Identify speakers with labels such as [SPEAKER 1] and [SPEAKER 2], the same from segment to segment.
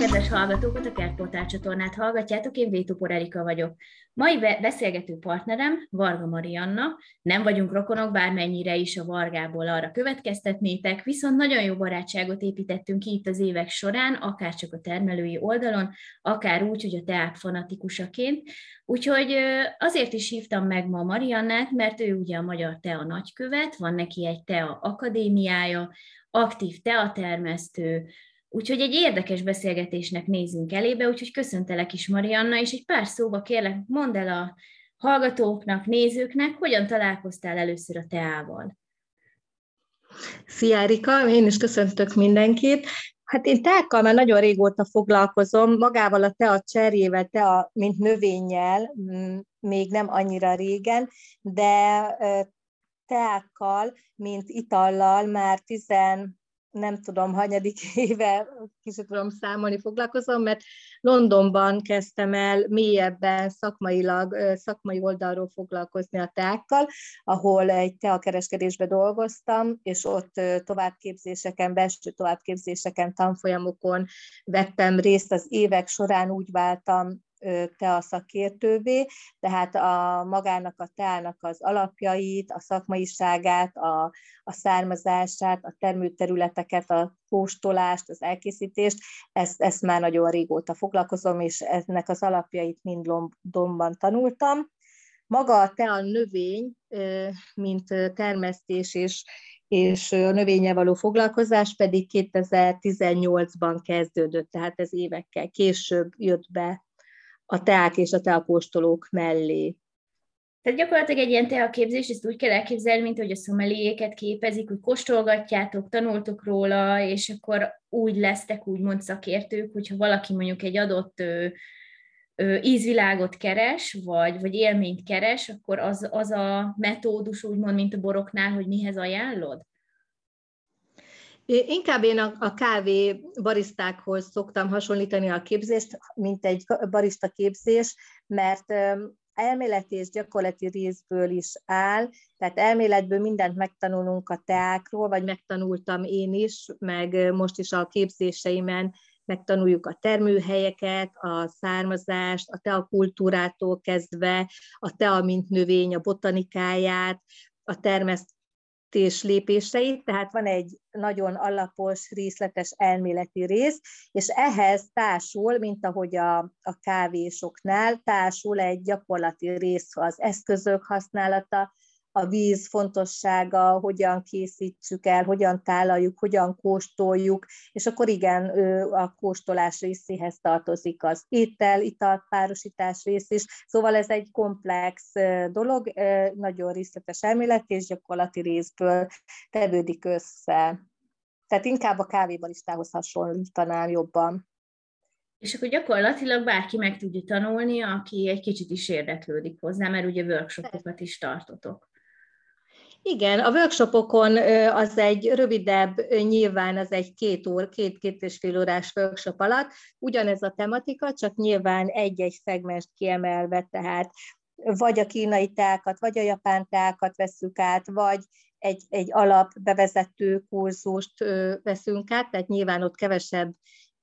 [SPEAKER 1] kedves hallgatókat, a Kertportál csatornát hallgatjátok, én Vétupor Erika vagyok. Mai beszélgető partnerem Varga Marianna, nem vagyunk rokonok, bármennyire is a Vargából arra következtetnétek, viszont nagyon jó barátságot építettünk ki itt az évek során, akár csak a termelői oldalon, akár úgy, hogy a teák fanatikusaként. Úgyhogy azért is hívtam meg ma Mariannát, mert ő ugye a Magyar Tea nagykövet, van neki egy Tea akadémiája, aktív teatermesztő, Úgyhogy egy érdekes beszélgetésnek nézünk elébe, úgyhogy köszöntelek is, Marianna, és egy pár szóba kérlek, mondd el a hallgatóknak, nézőknek, hogyan találkoztál először a teával.
[SPEAKER 2] Szia Erika, én is köszöntök mindenkit. Hát én teákkal már nagyon régóta foglalkozom, magával a tea cserjével, tea, mint növényel, még nem annyira régen, de teákkal, mint itallal már tizen nem tudom, hanyadik éve, kicsit tudom számolni, foglalkozom, mert Londonban kezdtem el mélyebben szakmailag, szakmai oldalról foglalkozni a teákkal, ahol egy teakereskedésbe dolgoztam, és ott továbbképzéseken, belső továbbképzéseken, tanfolyamokon vettem részt. Az évek során, úgy váltam tea szakértővé, tehát a magának a teának az alapjait, a szakmaiságát, a, a származását, a termőterületeket, a kóstolást, az elkészítést, ezt, ezt már nagyon régóta foglalkozom, és ennek az alapjait mind Londonban tanultam. Maga a tea növény, mint termesztés és, és a növénye való foglalkozás pedig 2018-ban kezdődött, tehát ez évekkel később jött be a teák és a teakóstolók mellé.
[SPEAKER 1] Tehát gyakorlatilag egy ilyen teaképzés, ezt úgy kell elképzelni, mint hogy a szomeliéket képezik, hogy kóstolgatjátok, tanultok róla, és akkor úgy lesztek úgymond szakértők, hogyha valaki mondjuk egy adott ö, ö, ízvilágot keres, vagy, vagy élményt keres, akkor az, az a metódus úgymond, mint a boroknál, hogy mihez ajánlod?
[SPEAKER 2] Inkább én a, a kávé barisztákhoz szoktam hasonlítani a képzést, mint egy barista képzés, mert elméleti és gyakorlati részből is áll, tehát elméletből mindent megtanulunk a teákról, vagy megtanultam én is, meg most is a képzéseimen megtanuljuk a termőhelyeket, a származást, a teakultúrától kezdve, a tea mint növény, a botanikáját, a termeszt és lépéseit, tehát van egy nagyon alapos, részletes elméleti rész, és ehhez társul, mint ahogy a, a kávésoknál, társul egy gyakorlati rész az eszközök használata, a víz fontossága, hogyan készítsük el, hogyan tálaljuk, hogyan kóstoljuk, és akkor igen, a kóstolás részéhez tartozik az étel, ital, párosítás rész is. Szóval ez egy komplex dolog, nagyon részletes elmélet és gyakorlati részből tevődik össze. Tehát inkább a kávébalistához hasonlítanám jobban.
[SPEAKER 1] És akkor gyakorlatilag bárki meg tudja tanulni, aki egy kicsit is érdeklődik hozzá, mert ugye workshopokat is tartotok.
[SPEAKER 2] Igen, a workshopokon az egy rövidebb, nyilván az egy két óra, két-két és fél órás workshop alatt, ugyanez a tematika, csak nyilván egy-egy szegmest kiemelve, tehát vagy a kínai teákat, vagy a japán teákat veszük át, vagy egy, egy alap bevezető kurzust veszünk át, tehát nyilván ott kevesebb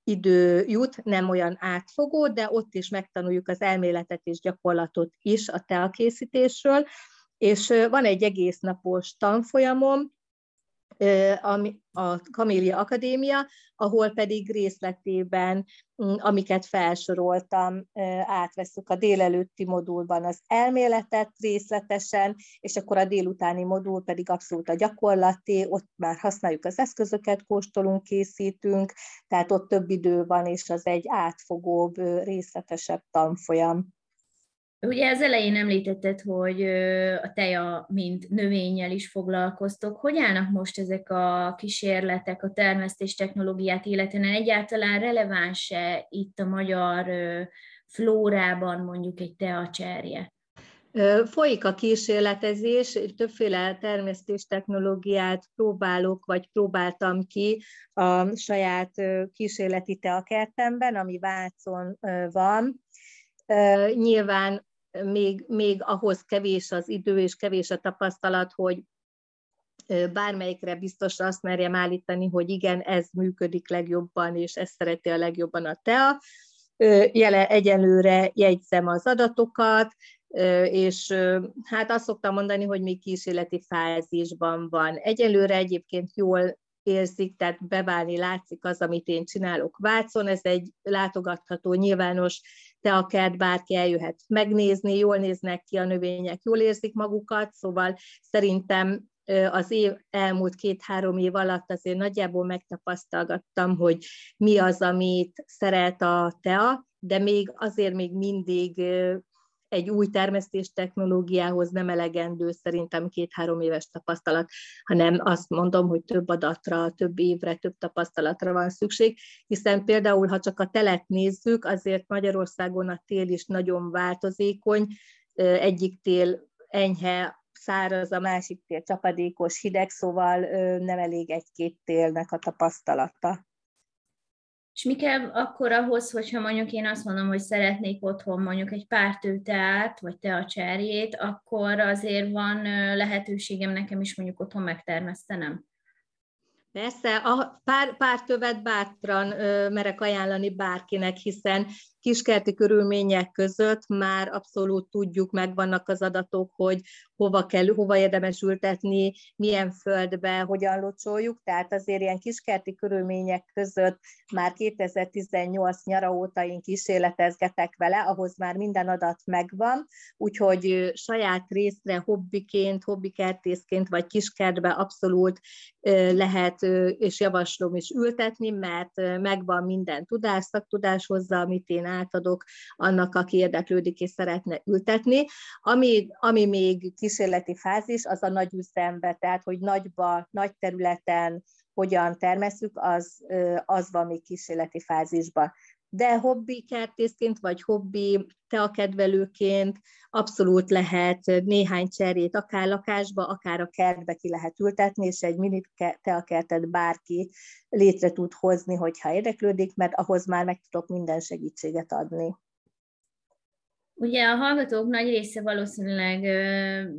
[SPEAKER 2] idő jut, nem olyan átfogó, de ott is megtanuljuk az elméletet és gyakorlatot is a teakészítésről, és van egy egész napos tanfolyamom, a Kamélia Akadémia, ahol pedig részletében, mm, amiket felsoroltam, átveszük a délelőtti modulban az elméletet részletesen, és akkor a délutáni modul pedig abszolút a gyakorlati, ott már használjuk az eszközöket, kóstolunk, készítünk, tehát ott több idő van, és az egy átfogóbb, részletesebb tanfolyam.
[SPEAKER 1] Ugye az elején említetted, hogy a teja, mint növényel is foglalkoztok. Hogy állnak most ezek a kísérletek a termesztés technológiát illetően? Egyáltalán releváns-e itt a magyar flórában mondjuk egy tea cserje?
[SPEAKER 2] Folyik a kísérletezés, többféle termesztés technológiát próbálok, vagy próbáltam ki a saját kísérleti teakertemben, ami Vácon van. Nyilván még, még ahhoz kevés az idő és kevés a tapasztalat, hogy bármelyikre biztos azt merjem állítani, hogy igen, ez működik legjobban, és ezt szereti a legjobban a TEA. Jele egyelőre jegyzem az adatokat, és hát azt szoktam mondani, hogy még kísérleti fázisban van. Egyelőre egyébként jól érzik, tehát beválni látszik az, amit én csinálok Vácon, ez egy látogatható, nyilvános te a bárki eljöhet megnézni, jól néznek ki a növények, jól érzik magukat, szóval szerintem az év, elmúlt két-három év alatt azért nagyjából megtapasztalgattam, hogy mi az, amit szeret a TEA, de még azért még mindig egy új termesztés technológiához nem elegendő szerintem két-három éves tapasztalat, hanem azt mondom, hogy több adatra, több évre, több tapasztalatra van szükség, hiszen például, ha csak a telet nézzük, azért Magyarországon a tél is nagyon változékony, egyik tél enyhe, száraz, a másik tél csapadékos, hideg, szóval nem elég egy-két télnek a tapasztalata.
[SPEAKER 1] És mi kell akkor ahhoz, hogyha mondjuk én azt mondom, hogy szeretnék otthon mondjuk egy pár tőteát, vagy te a cserjét, akkor azért van lehetőségem nekem is mondjuk otthon megtermesztenem?
[SPEAKER 2] Persze, a pár, pár tövet bátran ö, merek ajánlani bárkinek, hiszen kiskerti körülmények között már abszolút tudjuk, megvannak az adatok, hogy hova kell, hova érdemes ültetni, milyen földbe, hogyan locsoljuk, tehát azért ilyen kiskerti körülmények között már 2018 nyara óta én kísérletezgetek vele, ahhoz már minden adat megvan, úgyhogy saját részre hobbiként, hobbikertészként vagy kiskertbe abszolút lehet, és javaslom is ültetni, mert megvan minden tudás, szaktudás hozzá, amit én átadok annak, aki érdeklődik és szeretne ültetni. Ami, ami még kísérleti fázis, az a nagy üzembe, tehát hogy nagyba, nagy területen hogyan termeszük, az, az van még kísérleti fázisban de hobbi kertészként, vagy hobbi teakedvelőként abszolút lehet néhány cserét akár lakásba, akár a kertbe ki lehet ültetni, és egy mini teakertet bárki létre tud hozni, hogyha érdeklődik, mert ahhoz már meg tudok minden segítséget adni.
[SPEAKER 1] Ugye a hallgatók nagy része valószínűleg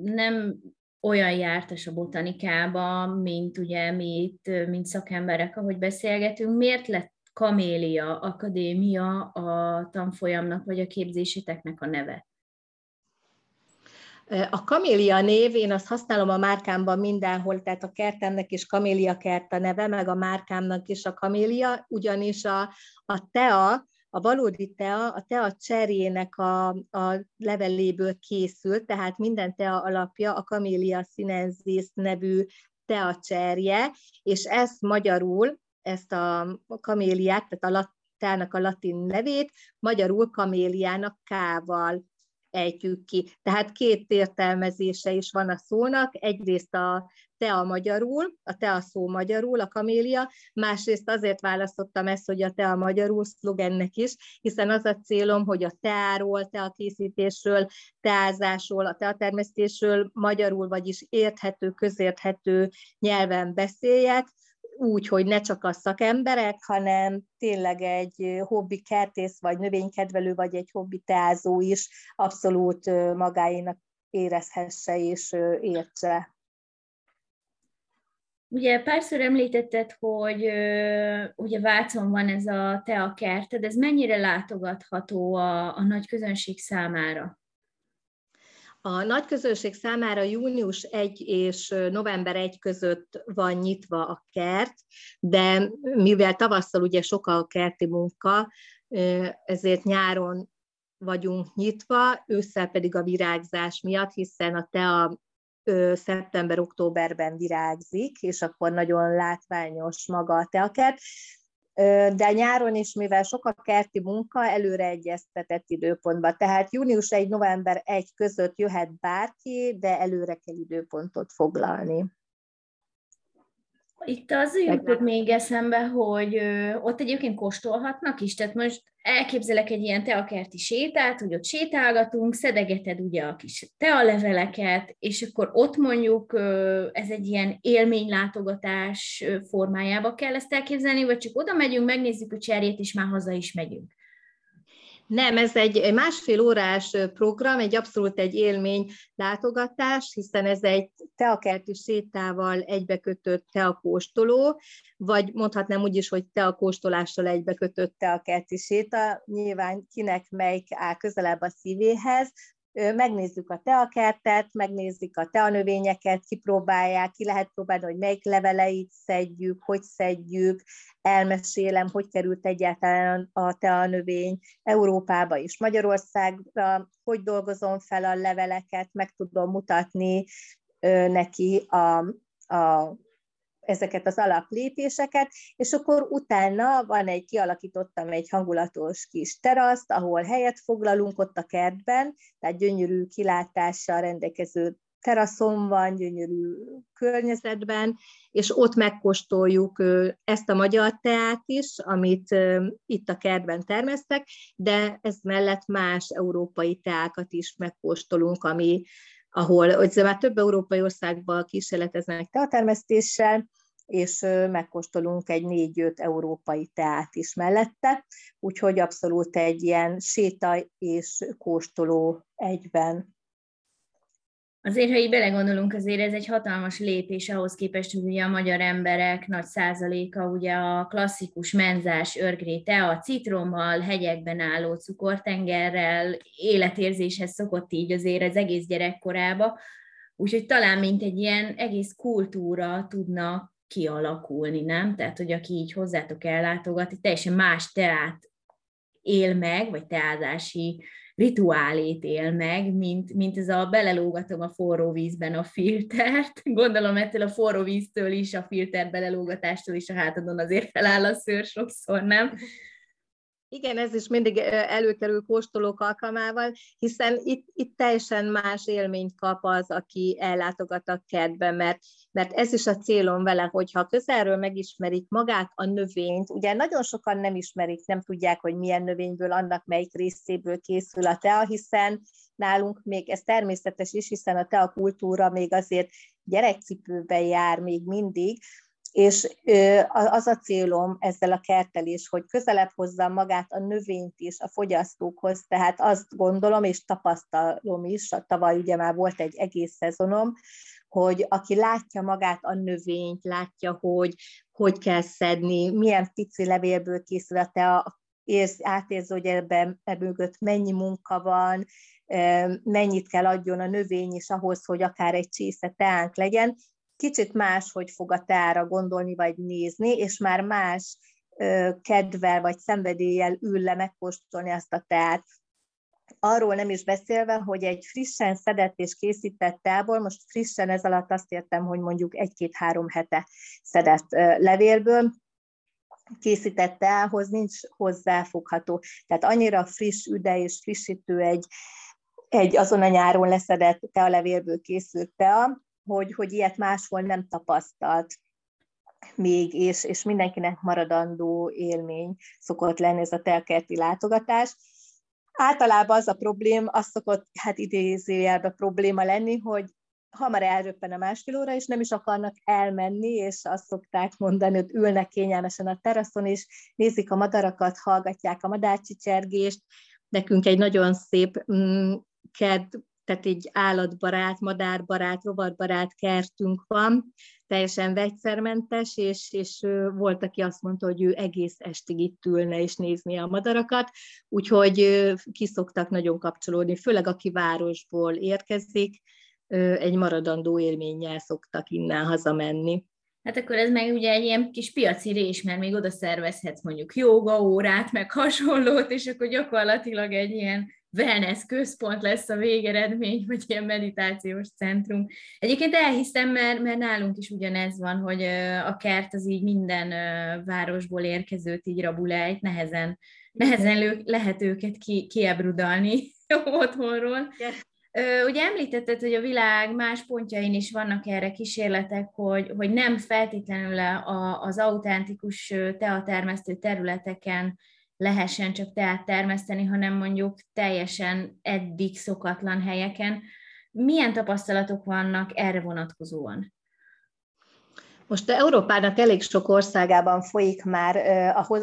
[SPEAKER 1] nem olyan jártas a botanikába, mint ugye mi itt, mint szakemberek, ahogy beszélgetünk. Miért lett Kamélia Akadémia a tanfolyamnak vagy a képzéseteknek a neve?
[SPEAKER 2] A kamélia név, én azt használom a márkámban mindenhol, tehát a kertemnek is kamélia kert a neve, meg a márkámnak is a kamélia, ugyanis a, a tea, a valódi tea, a tea cserjének a, a leveléből készült, tehát minden tea alapja a kamélia sinensis nevű tea cserje, és ezt magyarul ezt a kaméliát, tehát a latának a latin nevét, magyarul kaméliának kával ejtjük ki. Tehát két értelmezése is van a szónak, egyrészt a te a magyarul, a te a szó magyarul, a kamélia, másrészt azért választottam ezt, hogy a te a magyarul szlogennek is, hiszen az a célom, hogy a teáról, te a készítésről, teázásról, a teatermesztésről magyarul, vagyis érthető, közérthető nyelven beszéljek, úgy, hogy ne csak a szakemberek, hanem tényleg egy hobbi kertész, vagy növénykedvelő, vagy egy hobbi teázó is abszolút magáénak érezhesse és értse.
[SPEAKER 1] Ugye párszor említetted, hogy ugye Vácon van ez a tea kerted, ez mennyire látogatható a, a nagy közönség számára?
[SPEAKER 2] A nagy közönség számára június 1 és november 1 között van nyitva a kert, de mivel tavasszal ugye sok a kerti munka, ezért nyáron vagyunk nyitva, ősszel pedig a virágzás miatt, hiszen a tea szeptember-októberben virágzik, és akkor nagyon látványos maga a teakert de nyáron is, mivel sok a kerti munka, előre egyeztetett időpontban. Tehát június 1, november 1 között jöhet bárki, de előre kell időpontot foglalni.
[SPEAKER 1] Itt az jutott még eszembe, hogy ott egyébként kóstolhatnak is, tehát most elképzelek egy ilyen teakerti sétát, hogy ott sétálgatunk, szedegeted ugye a kis tealeveleket, és akkor ott mondjuk ez egy ilyen élménylátogatás formájába kell ezt elképzelni, vagy csak oda megyünk, megnézzük a cserjét, és már haza is megyünk.
[SPEAKER 2] Nem, ez egy másfél órás program, egy abszolút egy élmény látogatás, hiszen ez egy teakerti sétával egybekötött teakóstoló, vagy mondhatnám úgy is, hogy teakóstolással egybekötött teakerti séta, nyilván kinek melyik áll közelebb a szívéhez, megnézzük a teakertet, megnézzük a teanövényeket, kipróbálják, ki lehet próbálni, hogy melyik leveleit szedjük, hogy szedjük, elmesélem, hogy került egyáltalán a teanövény Európába és Magyarországra, hogy dolgozom fel a leveleket, meg tudom mutatni neki a, a ezeket az alaplépéseket, és akkor utána van egy, kialakítottam egy hangulatos kis teraszt, ahol helyet foglalunk ott a kertben, tehát gyönyörű kilátással rendelkező teraszon van, gyönyörű környezetben, és ott megkóstoljuk ezt a magyar teát is, amit itt a kertben termesztek, de ez mellett más európai teákat is megkóstolunk, ami ahol hogy már több európai országban kísérleteznek teatermesztéssel, és megkóstolunk egy négy-öt európai teát is mellette, úgyhogy abszolút egy ilyen séta és kóstoló egyben.
[SPEAKER 1] Azért, ha így belegondolunk, azért ez egy hatalmas lépés ahhoz képest, hogy ugye a magyar emberek nagy százaléka ugye a klasszikus menzás örgré tea, citrommal, hegyekben álló cukortengerrel, életérzéshez szokott így azért az egész gyerekkorába, úgyhogy talán mint egy ilyen egész kultúra tudna kialakulni, nem? Tehát, hogy aki így hozzátok ellátogat, teljesen más teát él meg, vagy teázási rituálét él meg, mint, mint ez a belelógatom a forró vízben a filtert. Gondolom ettől a forró víztől is, a filter belelógatástól is a hátadon azért feláll a szőr sokszor, nem?
[SPEAKER 2] Igen, ez is mindig előkerül kóstolók alkalmával, hiszen itt, itt teljesen más élményt kap az, aki ellátogat a kertbe, mert, mert ez is a célom vele, hogyha közelről megismerik magát a növényt, ugye nagyon sokan nem ismerik, nem tudják, hogy milyen növényből, annak melyik részéből készül a tea, hiszen nálunk még ez természetes is, hiszen a tea kultúra még azért gyerekcipőben jár még mindig, és az a célom ezzel a kertelés, hogy közelebb hozzam magát a növényt is a fogyasztókhoz, tehát azt gondolom, és tapasztalom is, tavaly ugye már volt egy egész szezonom, hogy aki látja magát a növényt, látja, hogy hogy kell szedni, milyen pici levélből készül a tea, érz, átérzi, hogy ebben mögött mennyi munka van, mennyit kell adjon a növény is ahhoz, hogy akár egy csésze teánk legyen, kicsit más, hogy fog a teára gondolni vagy nézni, és már más kedvel vagy szenvedéllyel ül le megkóstolni azt a teát. Arról nem is beszélve, hogy egy frissen szedett és készített teából, most frissen ez alatt azt értem, hogy mondjuk egy-két-három hete szedett levélből, készített teához nincs hozzáfogható. Tehát annyira friss üde és frissítő egy, egy azon a nyáron leszedett tealevélből készült tea, hogy, hogy ilyet máshol nem tapasztalt még, és, és mindenkinek maradandó élmény szokott lenni ez a telkerti látogatás. Általában az a problém, az szokott hát idézőjelben probléma lenni, hogy hamar elröppen a másfél óra, és nem is akarnak elmenni, és azt szokták mondani, hogy ülnek kényelmesen a teraszon, és nézik a madarakat, hallgatják a madárcsicsergést. Nekünk egy nagyon szép mm, kert tehát egy állatbarát, madárbarát, rovarbarát kertünk van, teljesen vegyszermentes, és, és volt, aki azt mondta, hogy ő egész estig itt ülne és nézni a madarakat, úgyhogy kiszoktak nagyon kapcsolódni, főleg aki városból érkezik, egy maradandó élménnyel szoktak innen hazamenni.
[SPEAKER 1] Hát akkor ez meg ugye egy ilyen kis piaci rés, mert még oda szervezhetsz mondjuk joga órát, meg hasonlót, és akkor gyakorlatilag egy ilyen wellness központ lesz a végeredmény, vagy ilyen meditációs centrum. Egyébként elhiszem, mert, mert nálunk is ugyanez van, hogy a kert az így minden városból érkezőt így rabulejt, nehezen, nehezen lehet őket ki, kiebrudalni otthonról. Ugye említetted, hogy a világ más pontjain is vannak erre kísérletek, hogy, hogy nem feltétlenül az autentikus teatermesztő területeken lehessen csak teát termeszteni, hanem mondjuk teljesen eddig szokatlan helyeken. Milyen tapasztalatok vannak erre vonatkozóan?
[SPEAKER 2] Most Európának elég sok országában folyik már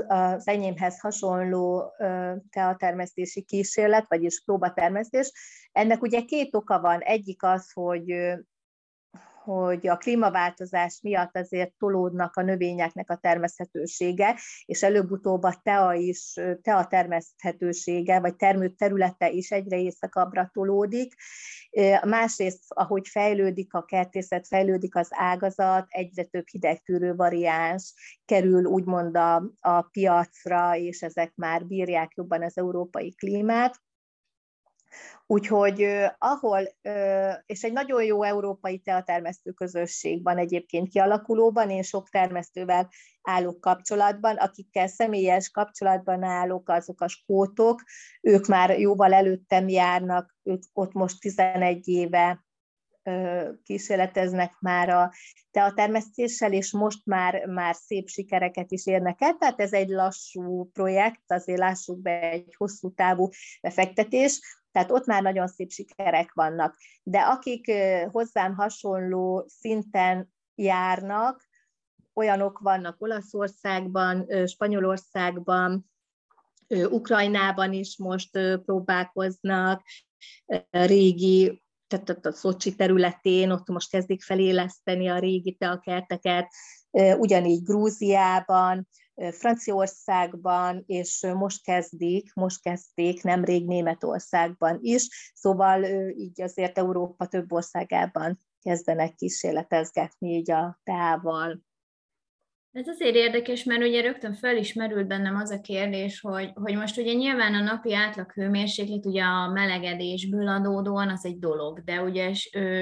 [SPEAKER 2] az enyémhez hasonló teatermesztési kísérlet, vagyis próbatermesztés. Ennek ugye két oka van. Egyik az, hogy hogy a klímaváltozás miatt azért tolódnak a növényeknek a termeszthetősége, és előbb-utóbb a tea is, tea termeszthetősége, vagy termő területe is egyre északabbra tolódik. Másrészt, ahogy fejlődik a kertészet, fejlődik az ágazat, egyre több hidegtűrő variáns kerül úgymond a, a piacra, és ezek már bírják jobban az európai klímát. Úgyhogy ahol, és egy nagyon jó európai teatermesztő közösség van egyébként kialakulóban, én sok termesztővel állok kapcsolatban, akikkel személyes kapcsolatban állok, azok a skótok, ők már jóval előttem járnak, ők ott most 11 éve kísérleteznek már a teatermesztéssel, és most már, már szép sikereket is érnek el, tehát ez egy lassú projekt, azért lássuk be egy hosszú távú befektetés, tehát ott már nagyon szép sikerek vannak. De akik hozzám hasonló szinten járnak, olyanok vannak Olaszországban, Spanyolországban, Ukrajnában is most próbálkoznak, régi, tehát a Szocsi területén, ott most kezdik feléleszteni a régi teakerteket, ugyanígy Grúziában, Franciaországban, és most kezdik, most kezdték nemrég Németországban is, szóval így azért Európa több országában kezdenek kísérletezgetni így a teával.
[SPEAKER 1] Ez azért érdekes, mert ugye rögtön felismerült bennem az a kérdés, hogy, hogy most ugye nyilván a napi átlag hőmérséklet ugye a melegedésből adódóan az egy dolog, de ugye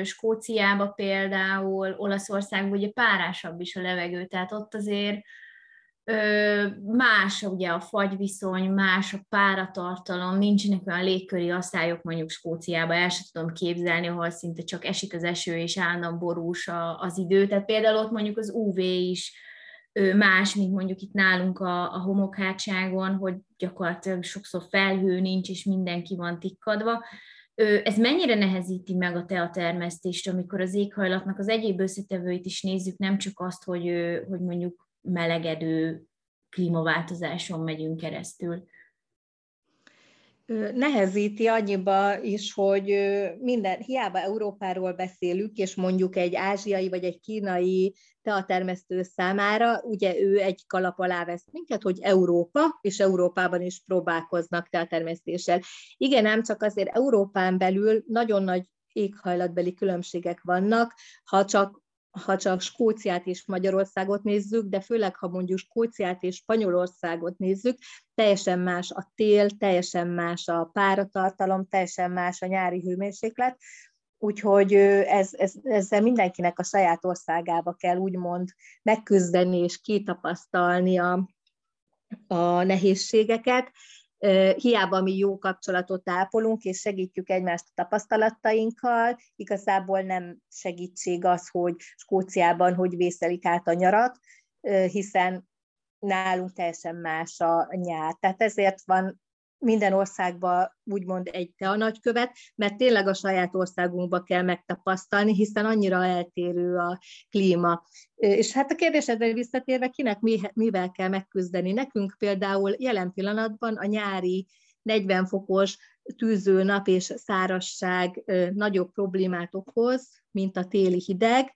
[SPEAKER 1] Skóciában például, Olaszországban ugye párásabb is a levegő, tehát ott azért más ugye a fagyviszony, más a páratartalom, nincsenek olyan légköri asszályok mondjuk Skóciában, el sem tudom képzelni, ahol szinte csak esik az eső és állandóan borús az idő, tehát például ott mondjuk az UV is más, mint mondjuk itt nálunk a, a homokhátságon, hogy gyakorlatilag sokszor felhő nincs, és mindenki van tikkadva. Ez mennyire nehezíti meg a teatermesztést, amikor az éghajlatnak az egyéb összetevőit is nézzük, nem csak azt, hogy, hogy mondjuk melegedő klímaváltozáson megyünk keresztül?
[SPEAKER 2] Nehezíti annyiba is, hogy minden, hiába Európáról beszélünk, és mondjuk egy ázsiai vagy egy kínai teatermesztő számára, ugye ő egy kalap alá vesz minket, hogy Európa, és Európában is próbálkoznak teatermesztéssel. Igen, nem csak azért Európán belül nagyon nagy éghajlatbeli különbségek vannak, ha csak ha csak Skóciát és Magyarországot nézzük, de főleg, ha mondjuk Skóciát és Spanyolországot nézzük, teljesen más a tél, teljesen más a páratartalom, teljesen más a nyári hőmérséklet, úgyhogy ez, ez, ezzel mindenkinek a saját országába kell úgymond megküzdeni és kitapasztalni a, a nehézségeket, hiába mi jó kapcsolatot ápolunk, és segítjük egymást a tapasztalatainkkal, igazából nem segítség az, hogy Skóciában hogy vészelik át a nyarat, hiszen nálunk teljesen más a nyár. Tehát ezért van minden országban úgymond egy te a nagykövet, mert tényleg a saját országunkba kell megtapasztalni, hiszen annyira eltérő a klíma. És hát a kérdésedre visszatérve, kinek mivel kell megküzdeni? Nekünk például jelen pillanatban a nyári 40 fokos tűző nap és szárasság nagyobb problémát okoz, mint a téli hideg,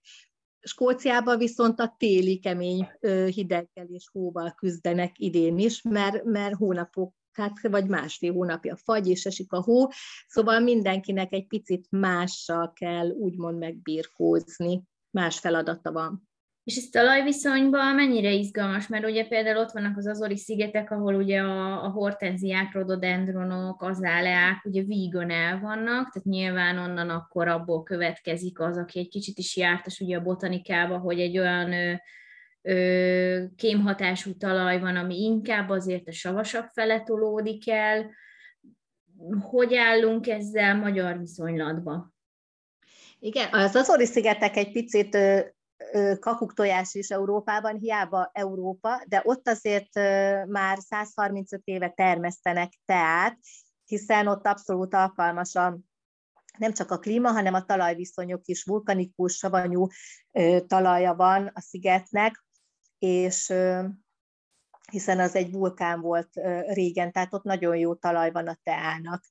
[SPEAKER 2] Skóciában viszont a téli kemény hideggel és hóval küzdenek idén is, mert, mert hónapok hát vagy másfél hónapja fagy, és esik a hó, szóval mindenkinek egy picit mással kell úgymond megbírkózni, más feladata van.
[SPEAKER 1] És ez talajviszonyban mennyire izgalmas, mert ugye például ott vannak az Azori szigetek, ahol ugye a, a hortenziák, rododendronok, az áleák ugye vígon el vannak, tehát nyilván onnan akkor abból következik az, aki egy kicsit is jártas ugye a botanikába, hogy egy olyan kémhatású talaj van, ami inkább azért a savasabb fele tolódik el. Hogy állunk ezzel magyar viszonylatban?
[SPEAKER 2] Igen, az Azori-szigetek egy picit kakuktojás is Európában, hiába Európa, de ott azért már 135 éve termesztenek teát, hiszen ott abszolút alkalmas a nem csak a klíma, hanem a talajviszonyok is, vulkanikus, savanyú talaja van a szigetnek, és hiszen az egy vulkán volt régen, tehát ott nagyon jó talaj van a teának.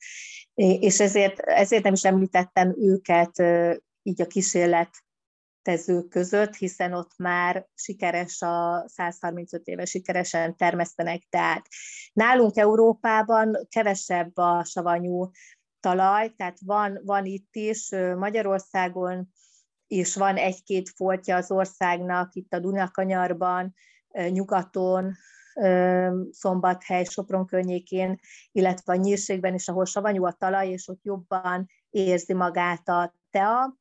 [SPEAKER 2] És ezért, ezért nem is említettem őket így a kísérlet tezők között, hiszen ott már sikeres a 135 éve sikeresen termesztenek. Tehát nálunk Európában kevesebb a savanyú talaj, tehát van, van itt is Magyarországon, és van egy-két foltja az országnak, itt a Dunakanyarban, nyugaton, Szombathely, Sopron környékén, illetve a nyírségben is, ahol savanyú a talaj, és ott jobban érzi magát a tea.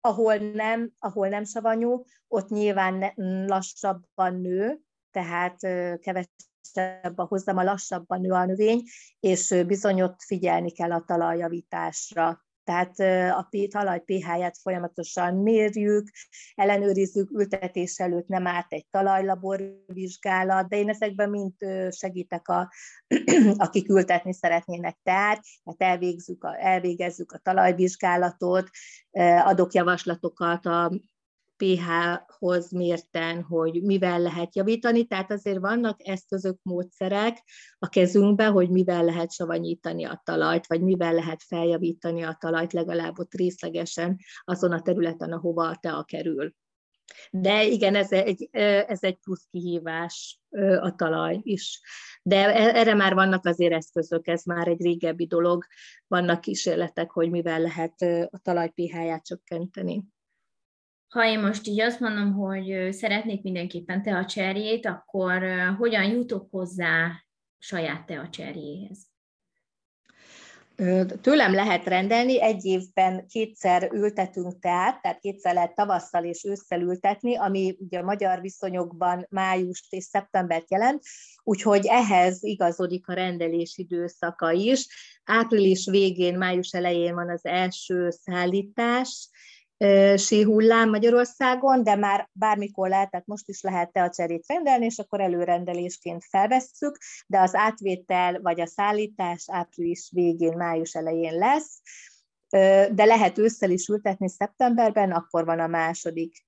[SPEAKER 2] Ahol nem, ahol nem savanyú, ott nyilván lassabban nő, tehát kevesebb a hozama, lassabban nő a növény, és bizony ott figyelni kell a talajjavításra tehát a talaj pH-ját folyamatosan mérjük, ellenőrizzük, ültetés előtt nem árt egy talajlaborvizsgálat, de én ezekben mind segítek, a, akik ültetni szeretnének tehát, tehát elvégzzük a, elvégezzük a talajvizsgálatot, adok javaslatokat a pH-hoz mérten, hogy mivel lehet javítani, tehát azért vannak eszközök, módszerek a kezünkben, hogy mivel lehet savanyítani a talajt, vagy mivel lehet feljavítani a talajt legalább ott részlegesen azon a területen, ahova a tea kerül. De igen, ez egy, ez egy plusz kihívás a talaj is. De e, erre már vannak azért eszközök, ez már egy régebbi dolog, vannak kísérletek, hogy mivel lehet a talaj pH-ját csökkenteni
[SPEAKER 1] ha én most így azt mondom, hogy szeretnék mindenképpen teacserjét, akkor hogyan jutok hozzá saját teacserjéhez?
[SPEAKER 2] Tőlem lehet rendelni, egy évben kétszer ültetünk teát, tehát kétszer lehet tavasszal és ősszel ültetni, ami ugye a magyar viszonyokban májust és szeptembert jelent, úgyhogy ehhez igazodik a rendelés időszaka is. Április végén, május elején van az első szállítás, síhullám Magyarországon, de már bármikor lehet, tehát most is lehet a cserét rendelni, és akkor előrendelésként felvesszük, de az átvétel vagy a szállítás április végén, május elején lesz, de lehet ősszel is ültetni szeptemberben, akkor van a második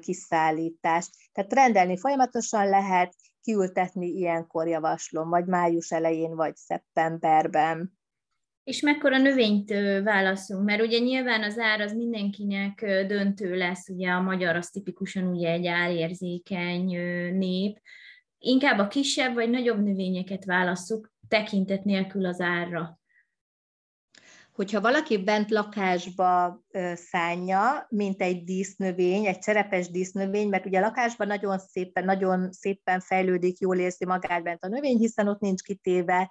[SPEAKER 2] kiszállítás. Tehát rendelni folyamatosan lehet, kiültetni ilyenkor javaslom, vagy május elején, vagy szeptemberben.
[SPEAKER 1] És mekkora növényt válaszunk, mert ugye nyilván az ár az mindenkinek döntő lesz, ugye a magyar az tipikusan ugye egy árérzékeny nép, inkább a kisebb vagy nagyobb növényeket válasszuk tekintet nélkül az árra.
[SPEAKER 2] Hogyha valaki bent lakásba szánja, mint egy dísznövény, egy cserepes dísznövény, mert ugye a lakásban nagyon szépen, nagyon szépen fejlődik, jól érzi magát bent a növény, hiszen ott nincs kitéve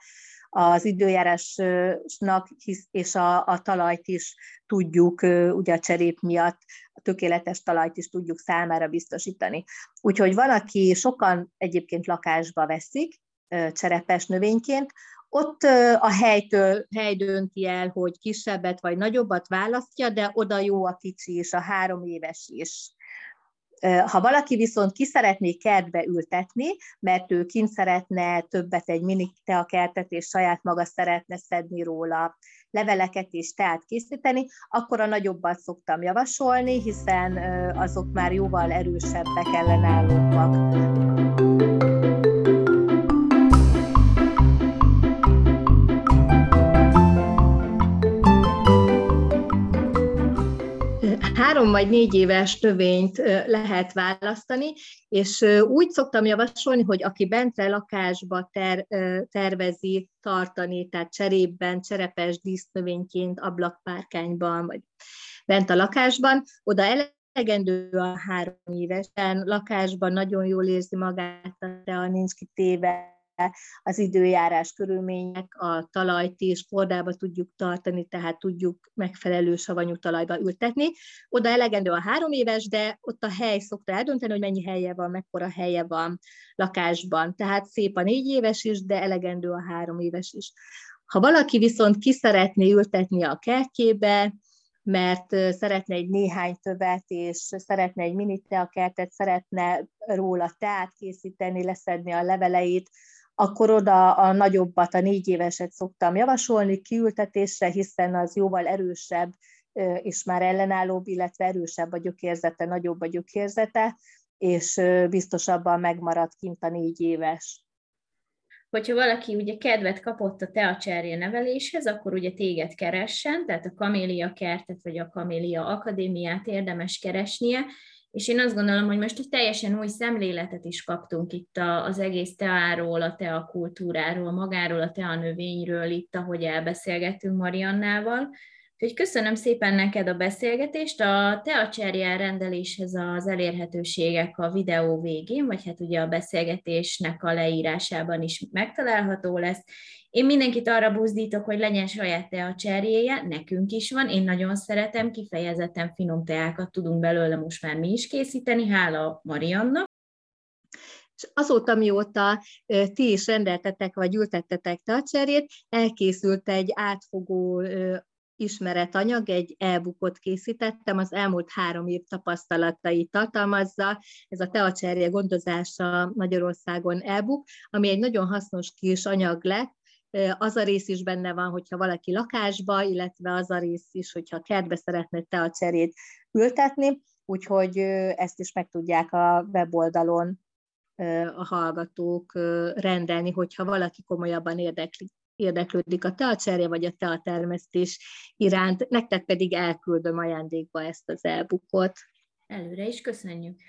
[SPEAKER 2] az időjárásnak és a, a talajt is tudjuk, ugye a cserép miatt a tökéletes talajt is tudjuk számára biztosítani. Úgyhogy van, aki sokan egyébként lakásba veszik, cserepes növényként, ott a helytől, hely dönti el, hogy kisebbet vagy nagyobbat választja, de oda jó a kicsi és a három éves is. Ha valaki viszont ki szeretné kertbe ültetni, mert ő kint szeretne többet egy mini teakertet, és saját maga szeretne szedni róla leveleket és teát készíteni, akkor a nagyobbat szoktam javasolni, hiszen azok már jóval erősebbek ellenállóak. Három vagy négy éves növényt lehet választani, és úgy szoktam javasolni, hogy aki bentre lakásba ter, tervezi tartani, tehát cserében, cserepes dísznövényként, ablakpárkányban, vagy bent a lakásban, oda elegendő a három évesen, lakásban nagyon jól érzi magát, de nincs kitéve az időjárás körülmények, a talajt is fordába tudjuk tartani, tehát tudjuk megfelelő savanyú talajba ültetni. Oda elegendő a három éves, de ott a hely szokta eldönteni, hogy mennyi helye van, mekkora helye van lakásban. Tehát szép a négy éves is, de elegendő a három éves is. Ha valaki viszont ki szeretné ültetni a kertjébe, mert szeretne egy néhány tövet, és szeretne egy mini kertet, szeretne róla teát készíteni, leszedni a leveleit, akkor oda a nagyobbat, a négy éveset szoktam javasolni kiültetésre, hiszen az jóval erősebb és már ellenállóbb, illetve erősebb a gyökérzete, nagyobb a gyökérzete, és biztosabban megmarad kint a négy éves.
[SPEAKER 1] Hogyha valaki ugye kedvet kapott a teacserje neveléshez, akkor ugye téged keressen, tehát a Kamélia kertet vagy a Kamélia akadémiát érdemes keresnie, és én azt gondolom, hogy most egy teljesen új szemléletet is kaptunk itt az egész teáról, a tea kultúráról, magáról, a tea növényről, itt, ahogy elbeszélgettünk Mariannával, Úgyhogy köszönöm szépen neked a beszélgetést. A Teacserjel rendeléshez az elérhetőségek a videó végén, vagy hát ugye a beszélgetésnek a leírásában is megtalálható lesz. Én mindenkit arra buzdítok, hogy legyen saját teacserjéje, nekünk is van, én nagyon szeretem, kifejezetten finom teákat tudunk belőle most már mi is készíteni, hála Marianna.
[SPEAKER 2] És azóta, mióta ti is rendeltetek, vagy ültettetek teacserjét, elkészült egy átfogó ismeretanyag, egy e-bookot készítettem, az elmúlt három év tapasztalatait tartalmazza, ez a teacserje gondozása Magyarországon e-book, ami egy nagyon hasznos kis anyag lett, az a rész is benne van, hogyha valaki lakásba, illetve az a rész is, hogyha kertbe szeretne teacserét ültetni, úgyhogy ezt is meg tudják a weboldalon a hallgatók rendelni, hogyha valaki komolyabban érdekli, érdeklődik a teacserje vagy a teatermesztés iránt, nektek pedig elküldöm ajándékba ezt az elbukot.
[SPEAKER 1] Előre is köszönjük.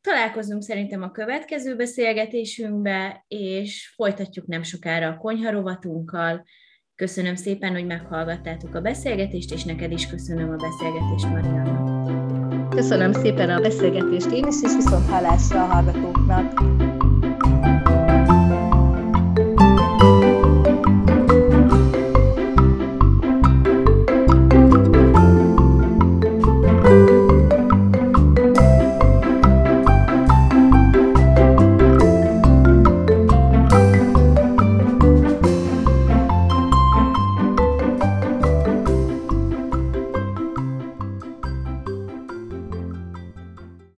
[SPEAKER 1] Találkozunk szerintem a következő beszélgetésünkbe, és folytatjuk nem sokára a konyharovatunkkal. Köszönöm szépen, hogy meghallgattátok a beszélgetést, és neked is köszönöm a beszélgetést, Marianna.
[SPEAKER 2] Köszönöm szépen a beszélgetést én is, és viszont hallásra a hallgatóknak.